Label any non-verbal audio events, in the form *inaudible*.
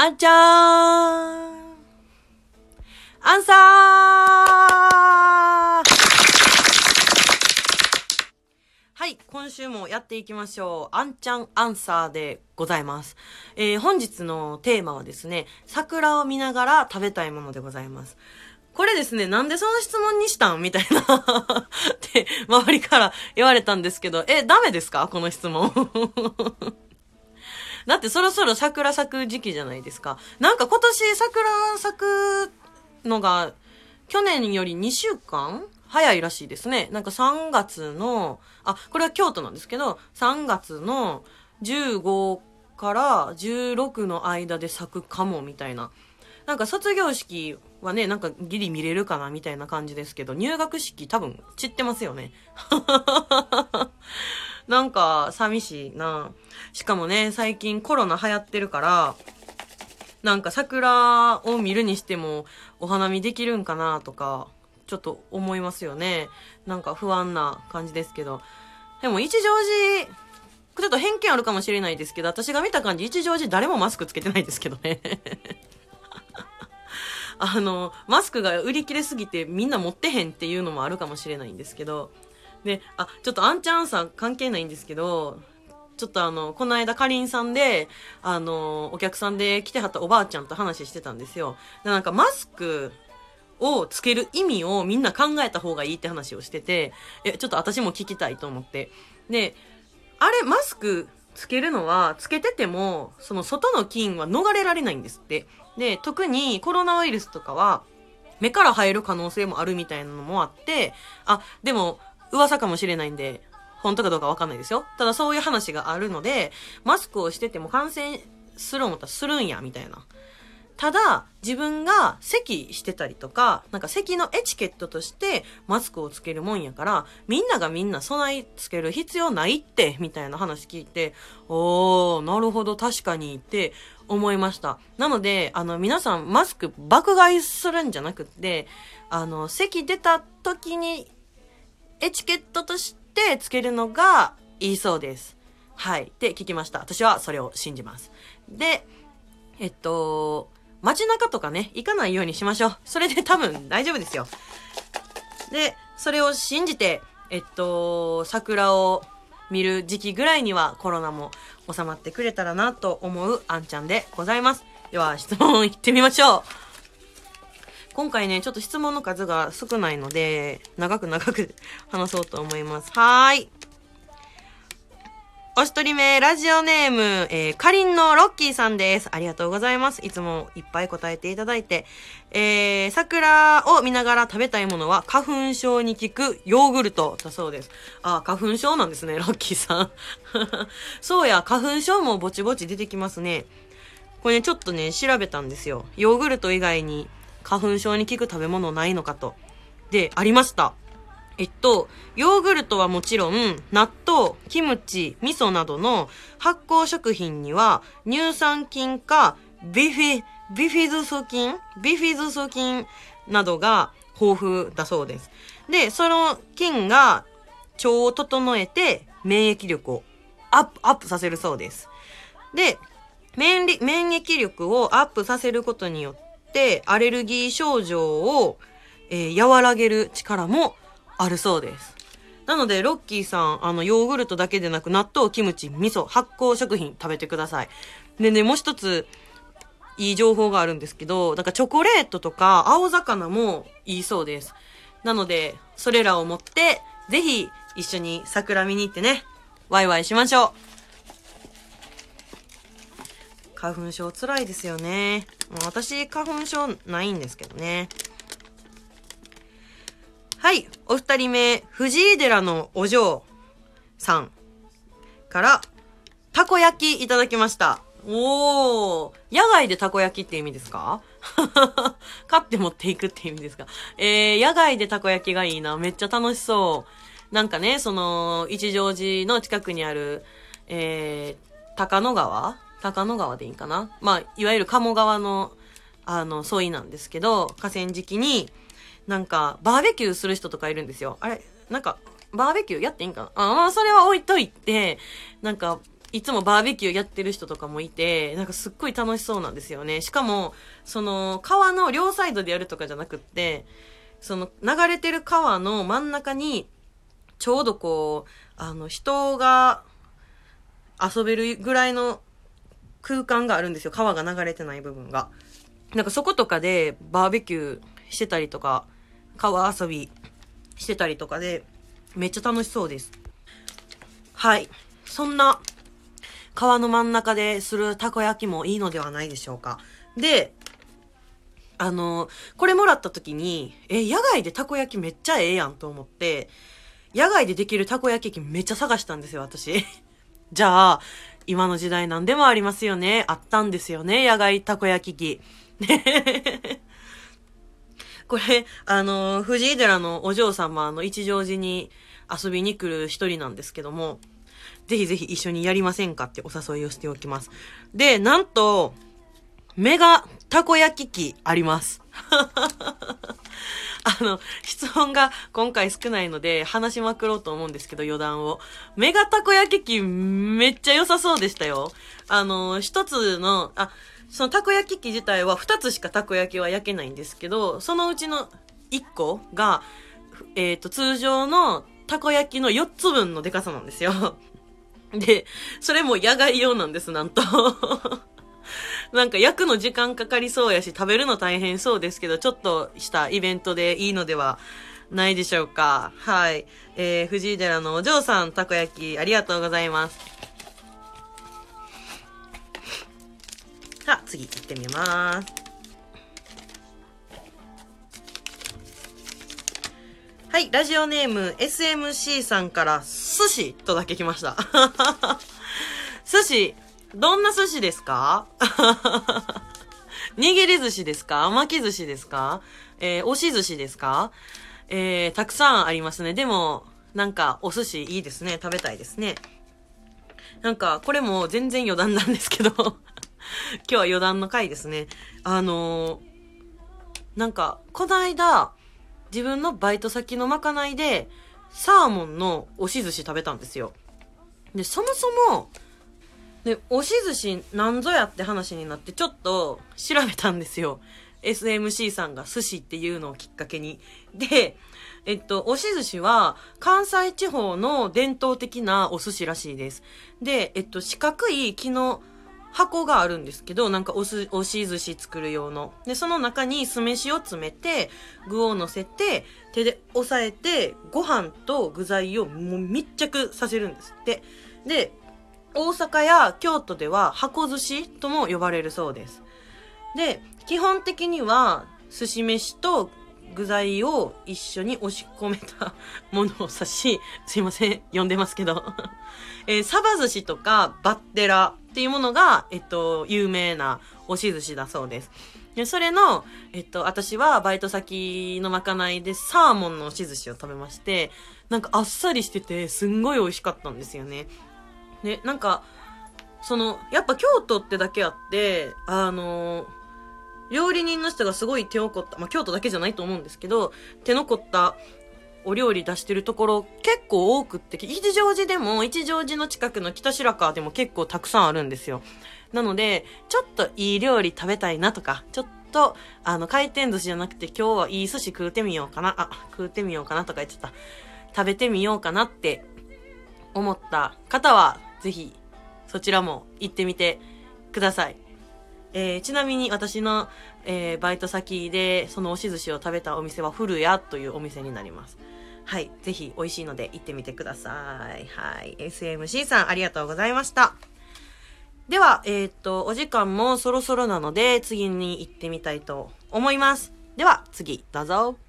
あんちゃーんアンサーはい、今週もやっていきましょう。あんちゃんアンサーでございます。えー、本日のテーマはですね、桜を見ながら食べたいものでございます。これですね、なんでその質問にしたん？みたいな *laughs* って、周りから言われたんですけど、え、ダメですか？この質問。だってそろそろ桜咲く時期じゃないですか。なんか今年桜咲くのが、去年より2週間早いらしいですね。なんか3月の、あ、これは京都なんですけど、3月の15から16の間で咲くかもみたいな。なんか卒業式はね、なんかギリ見れるかなみたいな感じですけど、入学式多分散ってますよね。なんか寂しいな。しかもね、最近コロナ流行ってるから、なんか桜を見るにしてもお花見できるんかなとか、ちょっと思いますよね。なんか不安な感じですけど。でも一乗寺、ちょっと偏見あるかもしれないですけど、私が見た感じ、一乗寺誰もマスクつけてないですけどね。*laughs* あの、マスクが売り切れすぎてみんな持ってへんっていうのもあるかもしれないんですけど、で、あ、ちょっとアンチャンさん関係ないんですけど、ちょっとあの、この間かりんさんで、あの、お客さんで来てはったおばあちゃんと話してたんですよ。でなんかマスクをつける意味をみんな考えた方がいいって話をしてて、え、ちょっと私も聞きたいと思って。で、あれ、マスクつけるのは、つけてても、その外の菌は逃れられないんですって。で、特にコロナウイルスとかは、目から入る可能性もあるみたいなのもあって、あ、でも、噂かもしれないんで、本当かどうかわかんないですよ。ただそういう話があるので、マスクをしてても感染する思ったらするんや、みたいな。ただ、自分が咳してたりとか、なんか咳のエチケットとしてマスクをつけるもんやから、みんながみんな備えつける必要ないって、みたいな話聞いて、おー、なるほど、確かにって思いました。なので、あの、皆さんマスク爆買いするんじゃなくって、あの、咳出た時にエチケットとしてつけるのがいいそうです。はい。って聞きました。私はそれを信じます。で、えっと、街中とかね、行かないようにしましょう。それで *laughs* 多分大丈夫ですよ。で、それを信じて、えっと、桜を見る時期ぐらいにはコロナも収まってくれたらなと思うあんちゃんでございます。では、質問いってみましょう。今回ね、ちょっと質問の数が少ないので、長く長く *laughs* 話そうと思います。はーい。お一人目、ラジオネーム、えー、かりんのロッキーさんです。ありがとうございます。いつもいっぱい答えていただいて。えー、桜を見ながら食べたいものは、花粉症に効くヨーグルトだそうです。あ、花粉症なんですね、ロッキーさん。*laughs* そうや、花粉症もぼちぼち出てきますね。これね、ちょっとね、調べたんですよ。ヨーグルト以外に花粉症に効く食べ物ないのかと。で、ありました。えっと、ヨーグルトはもちろん、納豆、キムチ、味噌などの発酵食品には、乳酸菌か、ビフィ、ビフィズス菌ビフィズス菌などが豊富だそうです。で、その菌が腸を整えて免疫力をアップ、アップさせるそうです。で、免疫力をアップさせることによっって、アレルギー症状を、えー和らげる力もあるそうです。なので、ロッキーさん、あの、ヨーグルトだけでなく、納豆、キムチ、味噌、発酵食品食べてください。でね、もう一つ、いい情報があるんですけど、なんかチョコレートとか青魚もいいそうです。なので、それらを持って、ぜひ一緒に桜見に行ってね、ワイワイしましょう。花粉症辛いですよね。もう私、花粉症ないんですけどね。はい。お二人目、藤井寺のお嬢さんから、たこ焼きいただきました。おー。野外でたこ焼きって意味ですか？*laughs* 買って持っていくって意味ですか？えー、野外でたこ焼きがいいな。めっちゃ楽しそう。なんかね、その、一乗寺の近くにある、えー、高野川高野川でいいかな？まあ、いわゆる鴨川の、あの、沿いなんですけど、河川敷に、なんか、バーベキューする人とかいるんですよ。あれ、なんか、バーベキューやっていいんかな？あ、まあ、それは置いといて、なんか、いつもバーベキューやってる人とかもいて、なんかすっごい楽しそうなんですよね。しかも、その、川の両サイドでやるとかじゃなくって、その、流れてる川の真ん中に、ちょうどこう、あの、人が遊べるぐらいの空間があるんですよ。川が流れてない部分が。なんかそことかでバーベキューしてたりとか、川遊びしてたりとかで、めっちゃ楽しそうです。はい。そんな、川の真ん中でするたこ焼きもいいのではないでしょうか。で、あの、これもらった時に、え、野外でたこ焼きめっちゃええやんと思って、野外でできるたこ焼き器めっちゃ探したんですよ、私。*laughs* じゃあ、今の時代何でもありますよね。あったんですよね、野外たこ焼き器。*laughs* これ、あの、藤井寺のお嬢様の一乗寺に遊びに来る一人なんですけども、ぜひぜひ一緒にやりませんかってお誘いをしておきます。で、なんと、メガたこ焼き器あります。*laughs* あの、質問が今回少ないので話しまくろうと思うんですけど、余談を。メガたこ焼き器めっちゃ良さそうでしたよ。あの、一つの、あ、そのたこ焼き器自体は2つしかたこ焼きは焼けないんですけど、そのうちの1個が、えっ、ー、と、通常のたこ焼きの4つ分のデカさなんですよ。で、それも野外用なんです、なんと。*laughs* なんか焼くの時間かかりそうやし、食べるの大変そうですけど、ちょっとしたイベントでいいのではないでしょうか。はい。えー、藤井寺のお嬢さん、たこ焼き、ありがとうございます。さあ、次行ってみます。はい、ラジオネーム SMC さんから寿司とだけ来ました。*laughs* 寿司、どんな寿司ですか？*laughs* 握り寿司ですか？巻き寿司ですか？えー、押し寿司ですか？えー、たくさんありますね。でも、なんか、お寿司いいですね。食べたいですね。なんか、これも全然余談なんですけど *laughs* 今日は余談の回ですね。あのー、なんか、この間、自分のバイト先のまかないで、サーモンの押し寿司食べたんですよ。で、そもそも、で、押し寿司なんぞやって話になってちょっと調べたんですよ。SMC さんが寿司っていうのをきっかけに。で、えっと、押し寿司は関西地方の伝統的なお寿司らしいです。で、えっと、四角い木の箱があるんですけど、なんかおす、押し寿司作る用の。で、その中に酢飯を詰めて、具を乗せて、手で押さえて、ご飯と具材をもう密着させるんですって。で、大阪や京都では箱寿司とも呼ばれるそうです。で、基本的には寿司飯と具材を一緒に押し込めたものを指し、すいません、読んでますけど。えー、サバ寿司とかバッテラっていうものが、えっと、有名な押し寿司だそうです。で、それの、えっと、私はバイト先のまかないでサーモンの押し寿司を食べまして、なんかあっさりしてて、すんごい美味しかったんですよね。で、なんか、その、やっぱ京都ってだけあって、あの料理人の人がすごい手を凝った、まあ、京都だけじゃないと思うんですけど、手の凝ったお料理出してるところ結構多くって、一乗寺でも、一乗寺の近くの北白川でも結構たくさんあるんですよ。なので、ちょっといい料理食べたいなとか、ちょっと、あの、回転寿司じゃなくて今日はいい寿司食うてみようかな、あ、食うてみようかなとか言っちゃった。食べてみようかなって思った方は、ぜひ、そちらも行ってみてください。えー、ちなみに私の、えー、バイト先でその押し寿司を食べたお店は古谷というお店になります。はい。ぜひ美味しいので行ってみてください。はい。SMC さんありがとうございました。では、えー、っと、お時間もそろそろなので次に行ってみたいと思います。では、次、どうぞ。